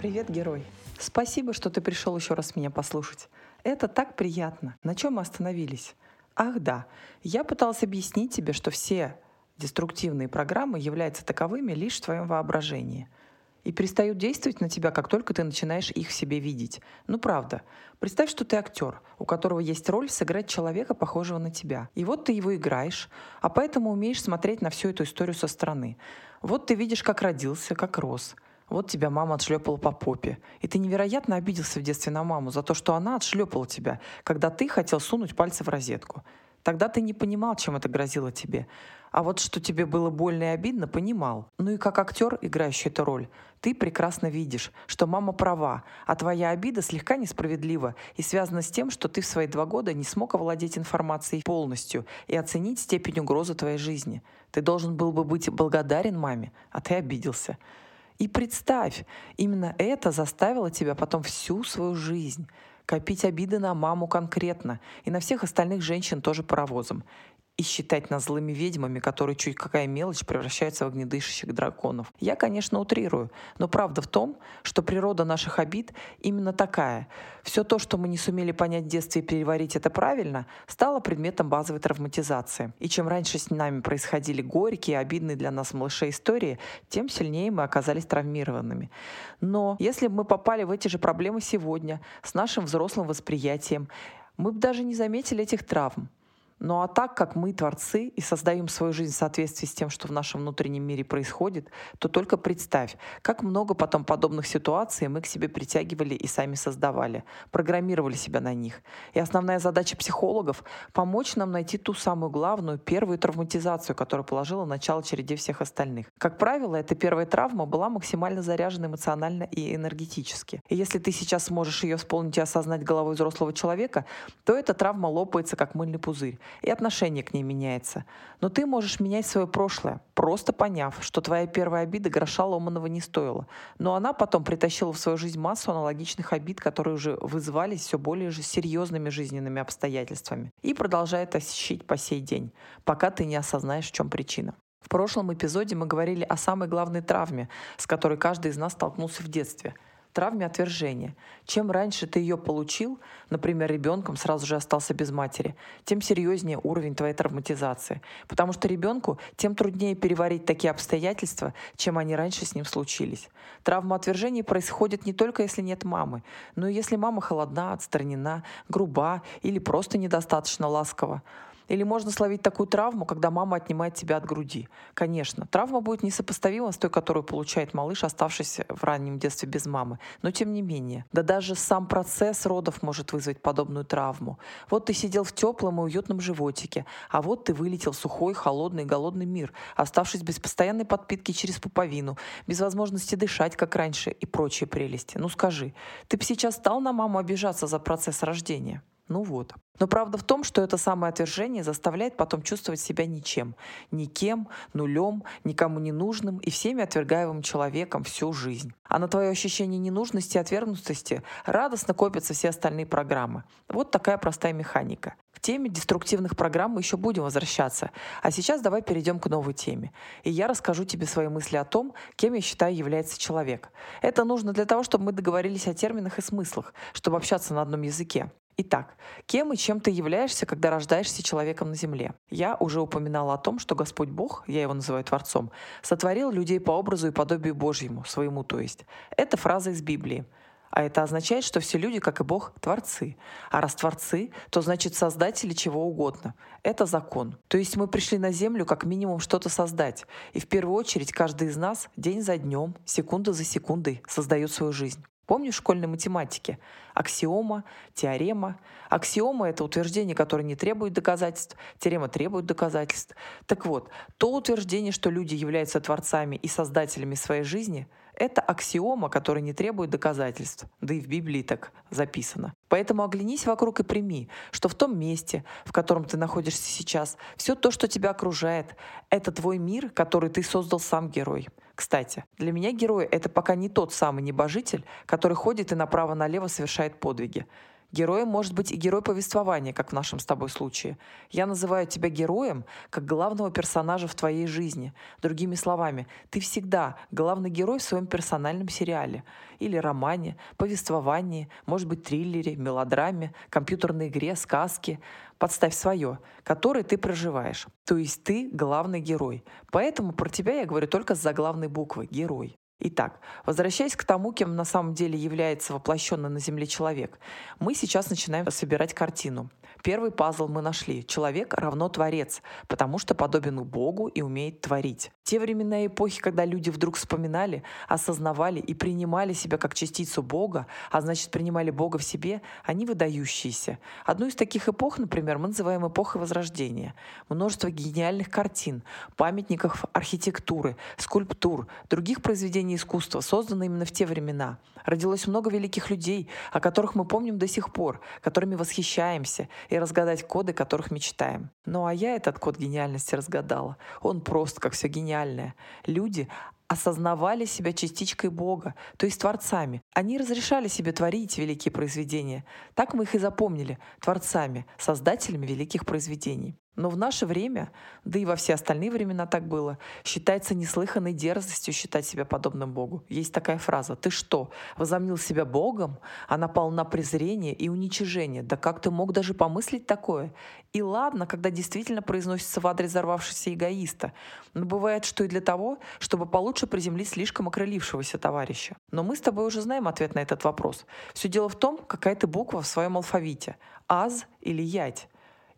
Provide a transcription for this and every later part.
Привет, герой. Спасибо, что ты пришел еще раз меня послушать. Это так приятно. На чем мы остановились? Ах да, я пыталась объяснить тебе, что все деструктивные программы являются таковыми лишь в твоем воображении и перестают действовать на тебя, как только ты начинаешь их в себе видеть. Ну правда. Представь, что ты актер, у которого есть роль сыграть человека, похожего на тебя. И вот ты его играешь, а поэтому умеешь смотреть на всю эту историю со стороны. Вот ты видишь, как родился, как рос — вот тебя мама отшлепала по попе. И ты невероятно обиделся в детстве на маму за то, что она отшлепала тебя, когда ты хотел сунуть пальцы в розетку. Тогда ты не понимал, чем это грозило тебе. А вот что тебе было больно и обидно, понимал. Ну и как актер, играющий эту роль, ты прекрасно видишь, что мама права, а твоя обида слегка несправедлива и связана с тем, что ты в свои два года не смог овладеть информацией полностью и оценить степень угрозы твоей жизни. Ты должен был бы быть благодарен маме, а ты обиделся. И представь, именно это заставило тебя потом всю свою жизнь копить обиды на маму конкретно и на всех остальных женщин тоже паровозом и считать нас злыми ведьмами, которые чуть какая мелочь превращаются в огнедышащих драконов. Я, конечно, утрирую, но правда в том, что природа наших обид именно такая. Все то, что мы не сумели понять в детстве и переварить это правильно, стало предметом базовой травматизации. И чем раньше с нами происходили горькие, обидные для нас малышей истории, тем сильнее мы оказались травмированными. Но если бы мы попали в эти же проблемы сегодня с нашим взрослым восприятием, мы бы даже не заметили этих травм. Ну а так как мы творцы и создаем свою жизнь в соответствии с тем, что в нашем внутреннем мире происходит, то только представь, как много потом подобных ситуаций мы к себе притягивали и сами создавали, программировали себя на них. И основная задача психологов — помочь нам найти ту самую главную, первую травматизацию, которая положила начало череде всех остальных. Как правило, эта первая травма была максимально заряжена эмоционально и энергетически. И если ты сейчас сможешь ее вспомнить и осознать головой взрослого человека, то эта травма лопается, как мыльный пузырь и отношение к ней меняется. Но ты можешь менять свое прошлое, просто поняв, что твоя первая обида гроша ломаного не стоила. Но она потом притащила в свою жизнь массу аналогичных обид, которые уже вызывались все более же серьезными жизненными обстоятельствами и продолжает осещить по сей день, пока ты не осознаешь, в чем причина. В прошлом эпизоде мы говорили о самой главной травме, с которой каждый из нас столкнулся в детстве — травме отвержения. Чем раньше ты ее получил, например, ребенком сразу же остался без матери, тем серьезнее уровень твоей травматизации. Потому что ребенку тем труднее переварить такие обстоятельства, чем они раньше с ним случились. Травма отвержения происходит не только если нет мамы, но и если мама холодна, отстранена, груба или просто недостаточно ласкова. Или можно словить такую травму, когда мама отнимает тебя от груди. Конечно, травма будет несопоставима с той, которую получает малыш, оставшийся в раннем детстве без мамы. Но тем не менее, да даже сам процесс родов может вызвать подобную травму. Вот ты сидел в теплом и уютном животике, а вот ты вылетел в сухой, холодный и голодный мир, оставшись без постоянной подпитки через пуповину, без возможности дышать, как раньше, и прочие прелести. Ну скажи, ты бы сейчас стал на маму обижаться за процесс рождения? Ну вот. Но правда в том, что это самое отвержение заставляет потом чувствовать себя ничем, никем, нулем, никому не нужным и всеми отвергаемым человеком всю жизнь. А на твое ощущение ненужности и отвергнутости радостно копятся все остальные программы. Вот такая простая механика. К теме деструктивных программ мы еще будем возвращаться. А сейчас давай перейдем к новой теме. И я расскажу тебе свои мысли о том, кем я считаю является человек. Это нужно для того, чтобы мы договорились о терминах и смыслах, чтобы общаться на одном языке. Итак, кем и чем ты являешься, когда рождаешься человеком на земле? Я уже упоминала о том, что Господь Бог, я его называю Творцом, сотворил людей по образу и подобию Божьему, своему то есть. Это фраза из Библии. А это означает, что все люди, как и Бог, творцы. А раз творцы, то значит создатели чего угодно. Это закон. То есть мы пришли на Землю как минимум что-то создать. И в первую очередь каждый из нас день за днем, секунда за секундой создает свою жизнь. Помнишь в школьной математике? Аксиома, теорема. Аксиома — это утверждение, которое не требует доказательств, теорема требует доказательств. Так вот, то утверждение, что люди являются творцами и создателями своей жизни — это аксиома, которая не требует доказательств. Да и в Библии так записано. Поэтому оглянись вокруг и прими, что в том месте, в котором ты находишься сейчас, все то, что тебя окружает, это твой мир, который ты создал сам герой. Кстати, для меня герой — это пока не тот самый небожитель, который ходит и направо-налево совершает подвиги. Героем может быть и герой повествования, как в нашем с тобой случае. Я называю тебя героем как главного персонажа в твоей жизни. Другими словами, ты всегда главный герой в своем персональном сериале или романе, повествовании, может быть, триллере, мелодраме, компьютерной игре, сказке. Подставь свое, которое ты проживаешь. То есть ты главный герой. Поэтому про тебя я говорю только с заглавной буквы «герой». Итак, возвращаясь к тому, кем на самом деле является воплощенный на Земле человек, мы сейчас начинаем собирать картину. Первый пазл мы нашли. Человек равно Творец, потому что подобен Богу и умеет творить. Те времена и эпохи, когда люди вдруг вспоминали, осознавали и принимали себя как частицу Бога, а значит принимали Бога в себе, они выдающиеся. Одну из таких эпох, например, мы называем эпохой Возрождения. Множество гениальных картин, памятников архитектуры, скульптур, других произведений искусства созданы именно в те времена. Родилось много великих людей, о которых мы помним до сих пор, которыми восхищаемся, и разгадать коды, которых мечтаем. Ну а я этот код гениальности разгадала. Он просто как все гениальное. Люди осознавали себя частичкой Бога, то есть творцами. Они разрешали себе творить великие произведения. Так мы их и запомнили — творцами, создателями великих произведений. Но в наше время, да и во все остальные времена так было, считается неслыханной дерзостью считать себя подобным Богу. Есть такая фраза «Ты что, возомнил себя Богом?» Она полна презрения и уничижения. Да как ты мог даже помыслить такое? И ладно, когда действительно произносится в адрес взорвавшегося эгоиста. Но бывает, что и для того, чтобы получше приземлить слишком окрылившегося товарища. Но мы с тобой уже знаем ответ на этот вопрос. Все дело в том, какая ты буква в своем алфавите. «Аз» или «Ять»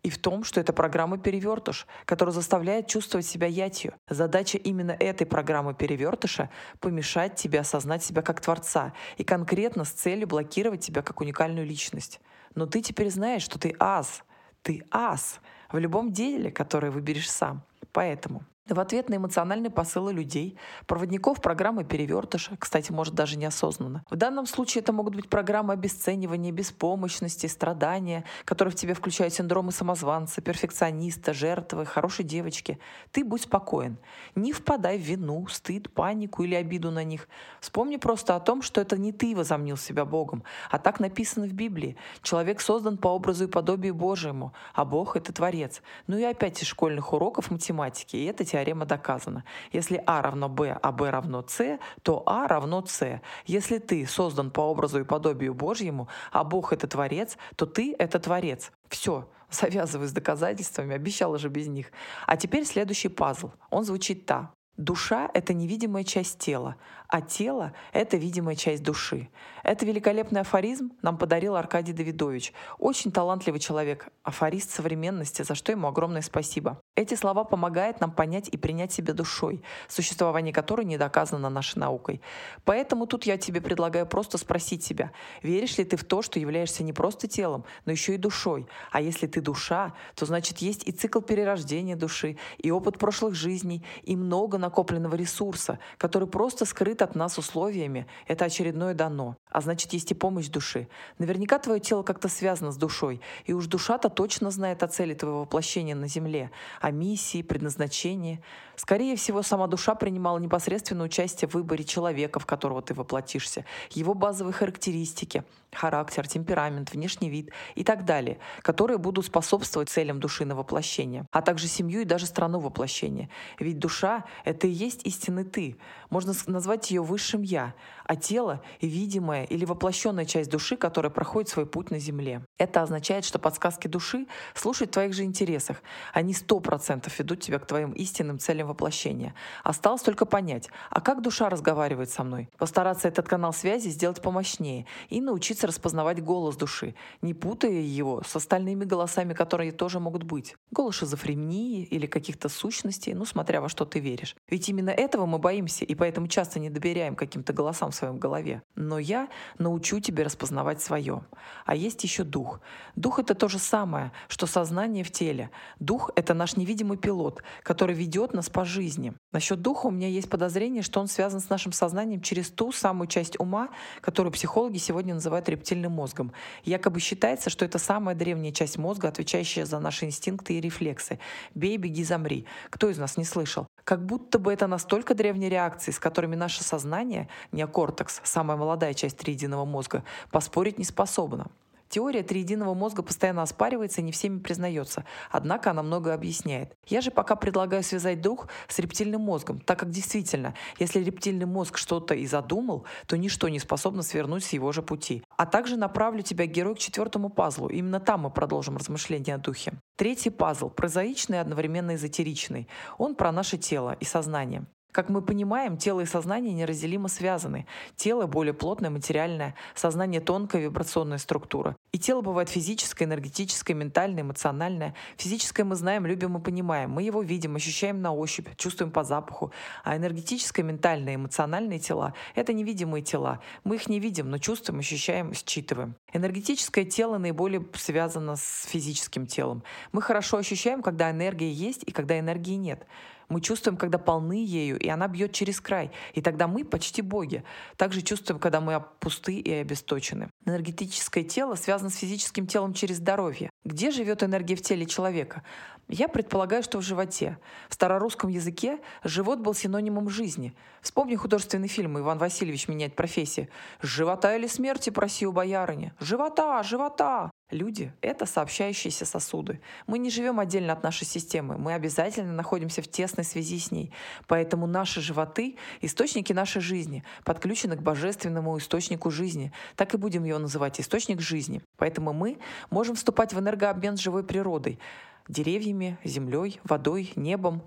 и в том, что это программа перевертыш, которая заставляет чувствовать себя ятью. Задача именно этой программы перевертыша — помешать тебе осознать себя как творца и конкретно с целью блокировать тебя как уникальную личность. Но ты теперь знаешь, что ты ас. Ты ас в любом деле, которое выберешь сам. Поэтому в ответ на эмоциональные посылы людей, проводников программы перевертыша, кстати, может даже неосознанно. В данном случае это могут быть программы обесценивания, беспомощности, страдания, которые в тебе включают синдромы самозванца, перфекциониста, жертвы, хорошей девочки. Ты будь спокоен. Не впадай в вину, стыд, панику или обиду на них. Вспомни просто о том, что это не ты возомнил себя Богом, а так написано в Библии. Человек создан по образу и подобию Божьему, а Бог — это Творец. Ну и опять из школьных уроков математики, и это теорема доказана. Если А равно Б, а Б равно С, то А равно С. Если ты создан по образу и подобию Божьему, а Бог — это Творец, то ты — это Творец. Все, завязывай с доказательствами, обещала же без них. А теперь следующий пазл. Он звучит так. Душа — это невидимая часть тела, а тело — это видимая часть души. Это великолепный афоризм нам подарил Аркадий Давидович. Очень талантливый человек, афорист современности, за что ему огромное спасибо. Эти слова помогают нам понять и принять себя душой, существование которой не доказано нашей наукой. Поэтому тут я тебе предлагаю просто спросить себя, веришь ли ты в то, что являешься не просто телом, но еще и душой? А если ты душа, то значит есть и цикл перерождения души, и опыт прошлых жизней, и много накопленного ресурса, который просто скрыт от нас условиями, это очередное дано. А значит, есть и помощь души. Наверняка твое тело как-то связано с душой, и уж душа-то точно знает о цели твоего воплощения на Земле, о миссии, предназначении. Скорее всего, сама душа принимала непосредственное участие в выборе человека, в которого ты воплотишься, его базовые характеристики, характер, темперамент, внешний вид и так далее, которые будут способствовать целям души на воплощение, а также семью и даже страну воплощения. Ведь душа — это и есть истинный ты. Можно назвать ее высшим «я», а тело — видимая или воплощенная часть души, которая проходит свой путь на Земле. Это означает, что подсказки души слушают в твоих же интересах. Они сто процентов ведут тебя к твоим истинным целям воплощения. Осталось только понять, а как душа разговаривает со мной? Постараться этот канал связи сделать помощнее и научиться распознавать голос души, не путая его с остальными голосами, которые тоже могут быть. Голос шизофрении или каких-то сущностей, ну смотря во что ты веришь. Ведь именно этого мы боимся и поэтому часто не доверяем каким-то голосам в своем голове. Но я научу тебя распознавать свое. А есть еще дух. Дух — это то же самое, что сознание в теле. Дух — это наш невидимый пилот, который ведет нас по жизни. Насчет духа у меня есть подозрение, что он связан с нашим сознанием через ту самую часть ума, которую психологи сегодня называют рептильным мозгом. Якобы считается, что это самая древняя часть мозга, отвечающая за наши инстинкты и рефлексы. «Бей, беги, замри». Кто из нас не слышал? Как будто бы это настолько древние реакции, с которыми наше сознание, неокортекс, самая молодая часть триединого мозга, поспорить не способно. Теория триединого мозга постоянно оспаривается и не всеми признается, однако она много объясняет. Я же пока предлагаю связать дух с рептильным мозгом, так как действительно, если рептильный мозг что-то и задумал, то ничто не способно свернуть с его же пути. А также направлю тебя, герой, к четвертому пазлу. Именно там мы продолжим размышления о духе. Третий пазл, прозаичный и одновременно эзотеричный. Он про наше тело и сознание. Как мы понимаем, тело и сознание неразделимо связаны. Тело более плотное, материальное, сознание тонкая вибрационная структура. И тело бывает физическое, энергетическое, ментальное, эмоциональное. Физическое мы знаем, любим и понимаем. Мы его видим, ощущаем на ощупь, чувствуем по запаху. А энергетическое, ментальное, эмоциональные тела — это невидимые тела. Мы их не видим, но чувствуем, ощущаем, считываем. Энергетическое тело наиболее связано с физическим телом. Мы хорошо ощущаем, когда энергия есть и когда энергии нет. Мы чувствуем, когда полны ею, и она бьет через край. И тогда мы почти боги. Также чувствуем, когда мы пусты и обесточены. Энергетическое тело связано с физическим телом через здоровье. Где живет энергия в теле человека? Я предполагаю, что в животе. В старорусском языке живот был синонимом жизни. Вспомни художественный фильм «Иван Васильевич меняет профессию». «Живота или смерти, проси у боярыни». «Живота! Живота!» Люди — это сообщающиеся сосуды. Мы не живем отдельно от нашей системы, мы обязательно находимся в тесной связи с ней. Поэтому наши животы — источники нашей жизни, подключены к божественному источнику жизни. Так и будем его называть — источник жизни. Поэтому мы можем вступать в энергообмен с живой природой, деревьями, землей, водой, небом.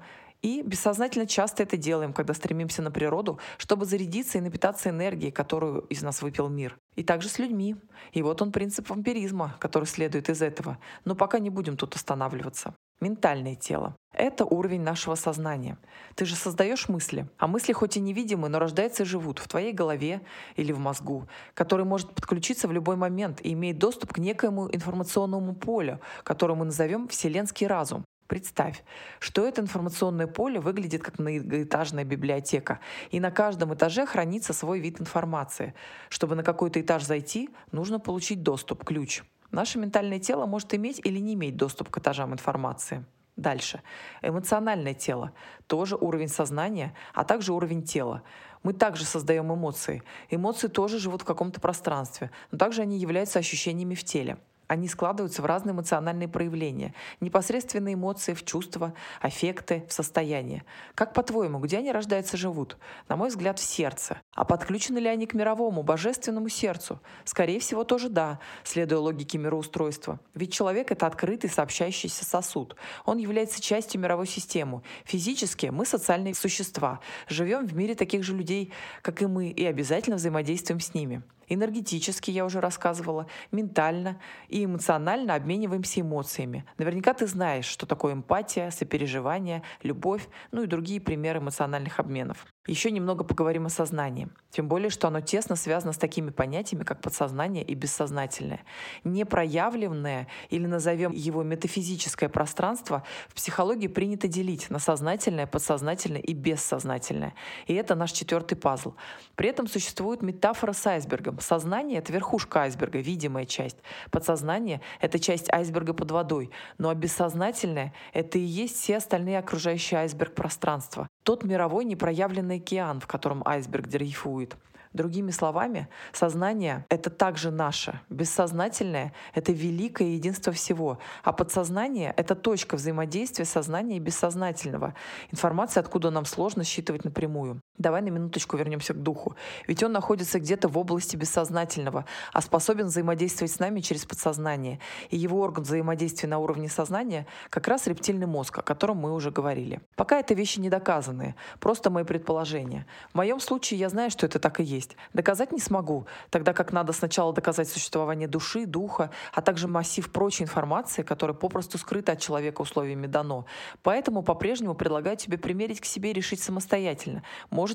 И бессознательно часто это делаем, когда стремимся на природу, чтобы зарядиться и напитаться энергией, которую из нас выпил мир. И также с людьми. И вот он принцип вампиризма, который следует из этого. Но пока не будем тут останавливаться. Ментальное тело. Это уровень нашего сознания. Ты же создаешь мысли, а мысли хоть и невидимы, но рождаются и живут в твоей голове или в мозгу, который может подключиться в любой момент и имеет доступ к некоему информационному полю, которое мы назовем вселенский разум. Представь, что это информационное поле выглядит как многоэтажная библиотека, и на каждом этаже хранится свой вид информации. Чтобы на какой-то этаж зайти, нужно получить доступ, ключ. Наше ментальное тело может иметь или не иметь доступ к этажам информации. Дальше. Эмоциональное тело. Тоже уровень сознания, а также уровень тела. Мы также создаем эмоции. Эмоции тоже живут в каком-то пространстве, но также они являются ощущениями в теле. Они складываются в разные эмоциональные проявления, непосредственные эмоции в чувства, аффекты, в состояние. Как по-твоему, где они рождаются, живут? На мой взгляд, в сердце. А подключены ли они к мировому, божественному сердцу? Скорее всего, тоже да, следуя логике мироустройства. Ведь человек — это открытый сообщающийся сосуд. Он является частью мировой системы. Физически мы социальные существа. Живем в мире таких же людей, как и мы, и обязательно взаимодействуем с ними. Энергетически, я уже рассказывала, ментально и эмоционально обмениваемся эмоциями. Наверняка ты знаешь, что такое эмпатия, сопереживание, любовь, ну и другие примеры эмоциональных обменов. Еще немного поговорим о сознании. Тем более, что оно тесно связано с такими понятиями, как подсознание и бессознательное. Непроявленное, или назовем его метафизическое пространство, в психологии принято делить на сознательное, подсознательное и бессознательное. И это наш четвертый пазл. При этом существует метафора с айсбергом. Сознание — это верхушка айсберга, видимая часть. Подсознание — это часть айсберга под водой. Ну а бессознательное — это и есть все остальные окружающие айсберг пространства. Тот мировой непроявленный океан, в котором айсберг дрейфует. Другими словами, сознание — это также наше. Бессознательное — это великое единство всего. А подсознание — это точка взаимодействия сознания и бессознательного. Информация, откуда нам сложно считывать напрямую. Давай на минуточку вернемся к духу. Ведь он находится где-то в области бессознательного, а способен взаимодействовать с нами через подсознание. И его орган взаимодействия на уровне сознания как раз рептильный мозг, о котором мы уже говорили. Пока это вещи не доказанные, просто мои предположения. В моем случае я знаю, что это так и есть. Доказать не смогу, тогда как надо сначала доказать существование души, духа, а также массив прочей информации, которая попросту скрыта от человека условиями дано. Поэтому по-прежнему предлагаю тебе примерить к себе и решить самостоятельно,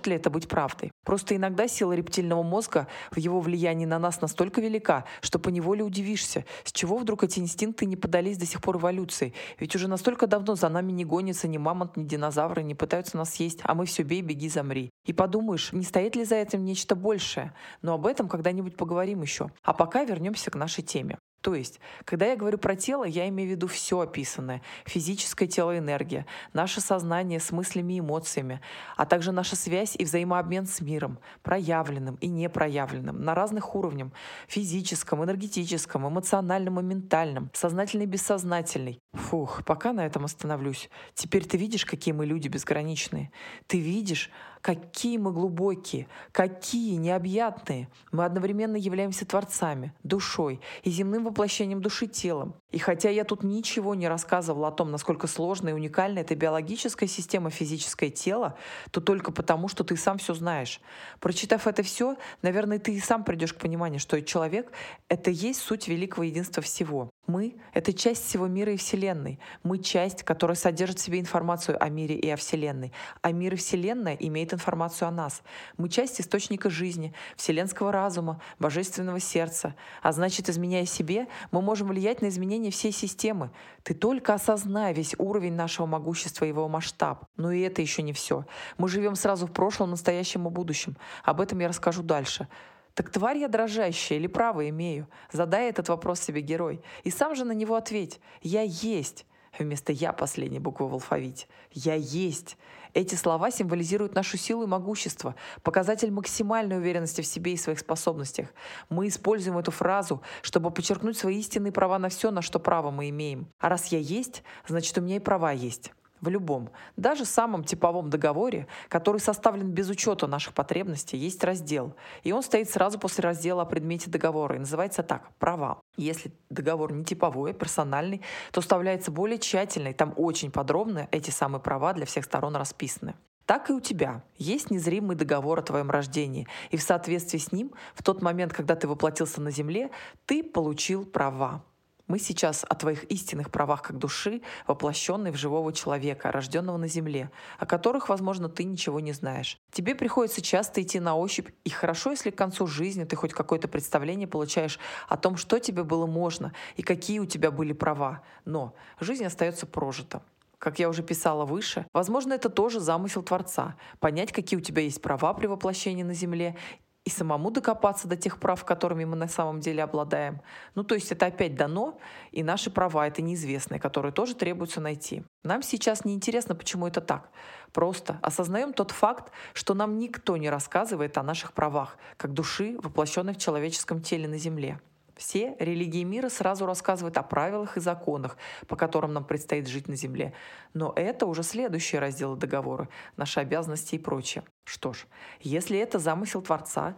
ли это быть правдой. Просто иногда сила рептильного мозга в его влиянии на нас настолько велика, что поневоле удивишься, с чего вдруг эти инстинкты не подались до сих пор эволюции. Ведь уже настолько давно за нами не гонится ни мамонт, ни динозавры, не пытаются нас съесть, а мы все бей, беги, замри. И подумаешь, не стоит ли за этим нечто большее. Но об этом когда-нибудь поговорим еще. А пока вернемся к нашей теме. То есть, когда я говорю про тело, я имею в виду все описанное. Физическое тело, энергия, наше сознание с мыслями и эмоциями, а также наша связь и взаимообмен с миром, проявленным и непроявленным, на разных уровнях, физическом, энергетическом, эмоциональном и ментальном, сознательный и бессознательный. Фух, пока на этом остановлюсь. Теперь ты видишь, какие мы люди безграничные. Ты видишь, какие мы глубокие, какие необъятные. Мы одновременно являемся творцами, душой и земным воплощением души телом. И хотя я тут ничего не рассказывала о том, насколько сложная и уникальна эта биологическая система физическое тело, то только потому, что ты сам все знаешь. Прочитав это все, наверное, ты и сам придешь к пониманию, что человек — это есть суть великого единства всего. Мы — это часть всего мира и Вселенной. Мы — часть, которая содержит в себе информацию о мире и о Вселенной. А мир и Вселенная имеют информацию о нас. Мы — часть источника жизни, вселенского разума, божественного сердца. А значит, изменяя себе, мы можем влиять на изменение всей системы. Ты только осознай весь уровень нашего могущества и его масштаб. Но и это еще не все. Мы живем сразу в прошлом, настоящем и будущем. Об этом я расскажу дальше. Так тварь я дрожащая или право имею? Задай этот вопрос себе герой. И сам же на него ответь. Я есть. Вместо «я» последней буквы в алфавите. «Я есть». Эти слова символизируют нашу силу и могущество, показатель максимальной уверенности в себе и своих способностях. Мы используем эту фразу, чтобы подчеркнуть свои истинные права на все, на что право мы имеем. А раз я есть, значит у меня и права есть в любом, даже самом типовом договоре, который составлен без учета наших потребностей, есть раздел. И он стоит сразу после раздела о предмете договора и называется так – права. Если договор не типовой, а персональный, то вставляется более тщательно, и там очень подробно эти самые права для всех сторон расписаны. Так и у тебя есть незримый договор о твоем рождении, и в соответствии с ним, в тот момент, когда ты воплотился на Земле, ты получил права. Мы сейчас о твоих истинных правах как души, воплощенной в живого человека, рожденного на земле, о которых, возможно, ты ничего не знаешь. Тебе приходится часто идти на ощупь, и хорошо, если к концу жизни ты хоть какое-то представление получаешь о том, что тебе было можно и какие у тебя были права. Но жизнь остается прожита как я уже писала выше, возможно, это тоже замысел Творца — понять, какие у тебя есть права при воплощении на Земле и самому докопаться до тех прав, которыми мы на самом деле обладаем. Ну, то есть это опять дано, и наши права — это неизвестные, которые тоже требуется найти. Нам сейчас не интересно, почему это так. Просто осознаем тот факт, что нам никто не рассказывает о наших правах, как души, воплощенной в человеческом теле на Земле. Все религии мира сразу рассказывают о правилах и законах, по которым нам предстоит жить на Земле. Но это уже следующие разделы договора, наши обязанности и прочее. Что ж, если это замысел Творца,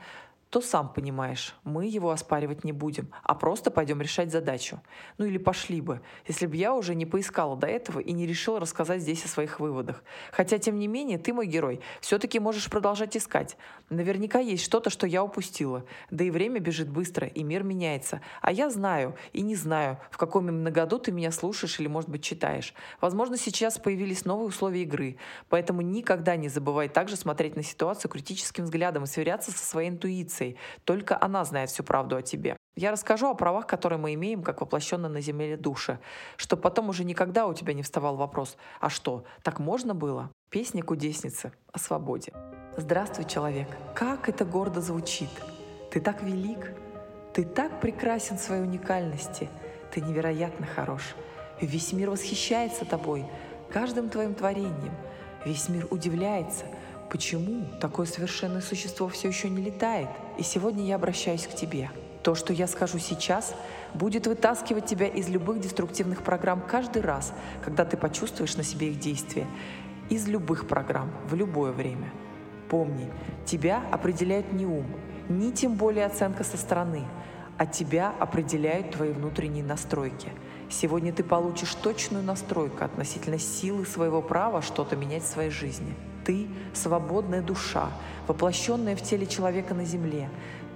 то сам понимаешь, мы его оспаривать не будем, а просто пойдем решать задачу. Ну или пошли бы, если бы я уже не поискала до этого и не решила рассказать здесь о своих выводах. Хотя, тем не менее, ты мой герой, все-таки можешь продолжать искать. Наверняка есть что-то, что я упустила. Да и время бежит быстро, и мир меняется. А я знаю и не знаю, в каком именно году ты меня слушаешь или, может быть, читаешь. Возможно, сейчас появились новые условия игры, поэтому никогда не забывай также смотреть на ситуацию критическим взглядом и сверяться со своей интуицией интуицией. Только она знает всю правду о тебе. Я расскажу о правах, которые мы имеем, как воплощенные на земле души, чтобы потом уже никогда у тебя не вставал вопрос «А что, так можно было?» Песня кудесницы о свободе. Здравствуй, человек! Как это гордо звучит! Ты так велик! Ты так прекрасен в своей уникальности! Ты невероятно хорош! Весь мир восхищается тобой, каждым твоим творением. Весь мир удивляется — Почему такое совершенное существо все еще не летает? И сегодня я обращаюсь к тебе. То, что я скажу сейчас, будет вытаскивать тебя из любых деструктивных программ каждый раз, когда ты почувствуешь на себе их действие. Из любых программ, в любое время. Помни, тебя определяет не ум, ни тем более оценка со стороны, а тебя определяют твои внутренние настройки. Сегодня ты получишь точную настройку относительно силы своего права что-то менять в своей жизни – ты — свободная душа, воплощенная в теле человека на земле.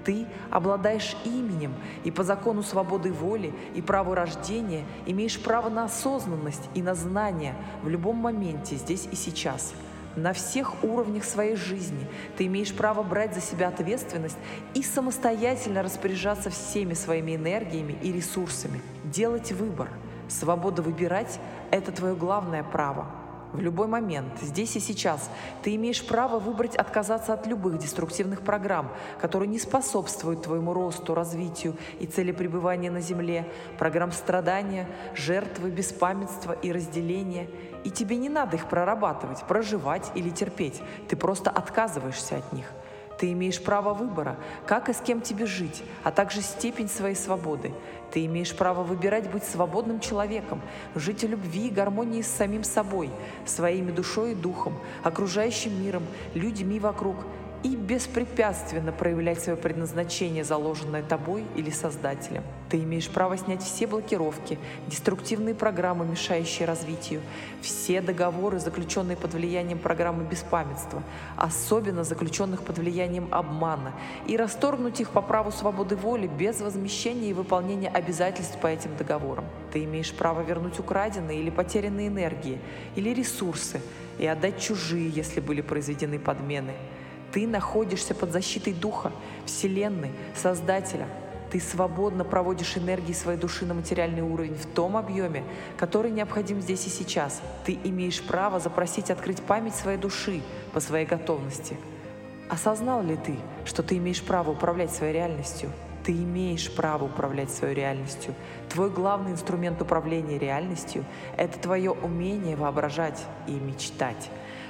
Ты обладаешь именем, и по закону свободы воли и праву рождения имеешь право на осознанность и на знание в любом моменте, здесь и сейчас. На всех уровнях своей жизни ты имеешь право брать за себя ответственность и самостоятельно распоряжаться всеми своими энергиями и ресурсами, делать выбор. Свобода выбирать – это твое главное право – в любой момент, здесь и сейчас, ты имеешь право выбрать отказаться от любых деструктивных программ, которые не способствуют твоему росту, развитию и цели пребывания на Земле, программ страдания, жертвы, беспамятства и разделения. И тебе не надо их прорабатывать, проживать или терпеть. Ты просто отказываешься от них – ты имеешь право выбора, как и с кем тебе жить, а также степень своей свободы. Ты имеешь право выбирать быть свободным человеком, жить в любви и гармонии с самим собой, своими душой и духом, окружающим миром, людьми вокруг – и беспрепятственно проявлять свое предназначение, заложенное тобой или Создателем. Ты имеешь право снять все блокировки, деструктивные программы, мешающие развитию, все договоры, заключенные под влиянием программы беспамятства, особенно заключенных под влиянием обмана, и расторгнуть их по праву свободы воли без возмещения и выполнения обязательств по этим договорам. Ты имеешь право вернуть украденные или потерянные энергии, или ресурсы, и отдать чужие, если были произведены подмены. Ты находишься под защитой Духа, Вселенной, Создателя. Ты свободно проводишь энергии своей души на материальный уровень в том объеме, который необходим здесь и сейчас. Ты имеешь право запросить открыть память своей души по своей готовности. Осознал ли ты, что ты имеешь право управлять своей реальностью? Ты имеешь право управлять своей реальностью. Твой главный инструмент управления реальностью – это твое умение воображать и мечтать.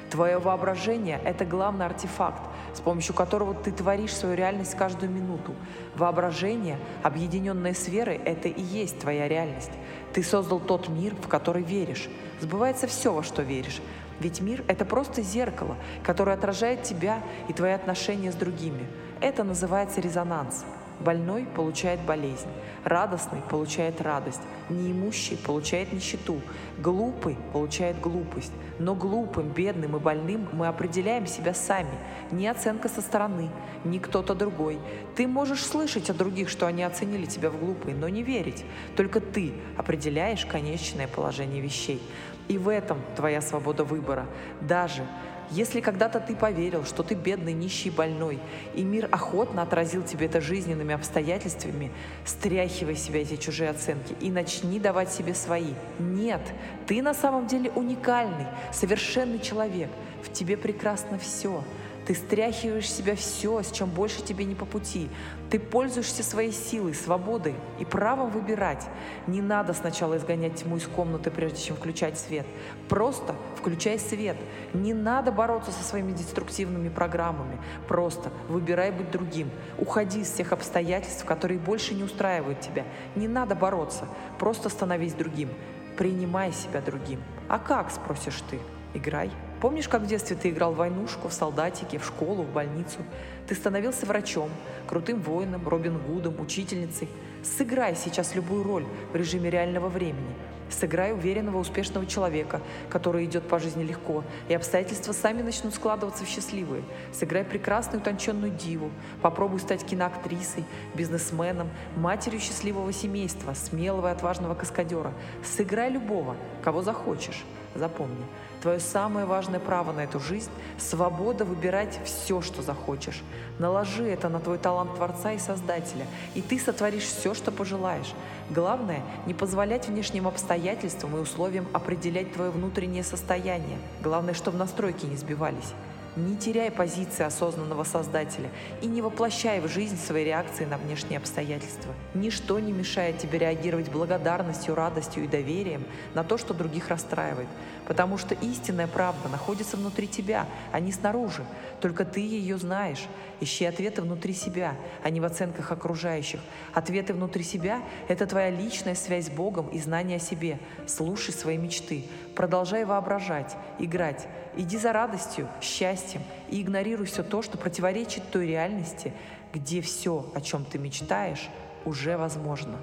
Твое воображение – это главный артефакт, с помощью которого ты творишь свою реальность каждую минуту. Воображение, объединенное с верой, это и есть твоя реальность. Ты создал тот мир, в который веришь. Сбывается все, во что веришь. Ведь мир – это просто зеркало, которое отражает тебя и твои отношения с другими. Это называется резонанс. Больной получает болезнь, радостный получает радость, неимущий получает нищету, глупый получает глупость. Но глупым, бедным и больным мы определяем себя сами, не оценка со стороны, не кто-то другой. Ты можешь слышать от других, что они оценили тебя в глупый, но не верить. Только ты определяешь конечное положение вещей. И в этом твоя свобода выбора. Даже если когда-то ты поверил, что ты бедный, нищий, больной, и мир охотно отразил тебе это жизненными обстоятельствами, стряхивай себя эти чужие оценки и начни давать себе свои. Нет, ты на самом деле уникальный, совершенный человек. В тебе прекрасно все. Ты стряхиваешь себя все, с чем больше тебе не по пути. Ты пользуешься своей силой, свободой и правом выбирать. Не надо сначала изгонять тьму из комнаты, прежде чем включать свет. Просто включай свет. Не надо бороться со своими деструктивными программами. Просто выбирай быть другим. Уходи из всех обстоятельств, которые больше не устраивают тебя. Не надо бороться. Просто становись другим. Принимай себя другим. А как, спросишь ты? Играй. Помнишь, как в детстве ты играл в войнушку, в солдатике, в школу, в больницу? Ты становился врачом, крутым воином, Робин Гудом, учительницей. Сыграй сейчас любую роль в режиме реального времени. Сыграй уверенного, успешного человека, который идет по жизни легко, и обстоятельства сами начнут складываться в счастливые. Сыграй прекрасную утонченную диву. Попробуй стать киноактрисой, бизнесменом, матерью счастливого семейства, смелого и отважного каскадера. Сыграй любого, кого захочешь. Запомни, Твое самое важное право на эту жизнь – свобода выбирать все, что захочешь. Наложи это на твой талант Творца и Создателя, и ты сотворишь все, что пожелаешь. Главное – не позволять внешним обстоятельствам и условиям определять твое внутреннее состояние. Главное, чтобы настройки не сбивались. Не теряй позиции осознанного Создателя и не воплощай в жизнь свои реакции на внешние обстоятельства. Ничто не мешает тебе реагировать благодарностью, радостью и доверием на то, что других расстраивает, потому что истинная правда находится внутри тебя, а не снаружи. Только ты ее знаешь. Ищи ответы внутри себя, а не в оценках окружающих. Ответы внутри себя – это твоя личная связь с Богом и знание о себе. Слушай свои мечты, продолжай воображать, играть. Иди за радостью, счастьем и игнорируй все то, что противоречит той реальности, где все, о чем ты мечтаешь, уже возможно.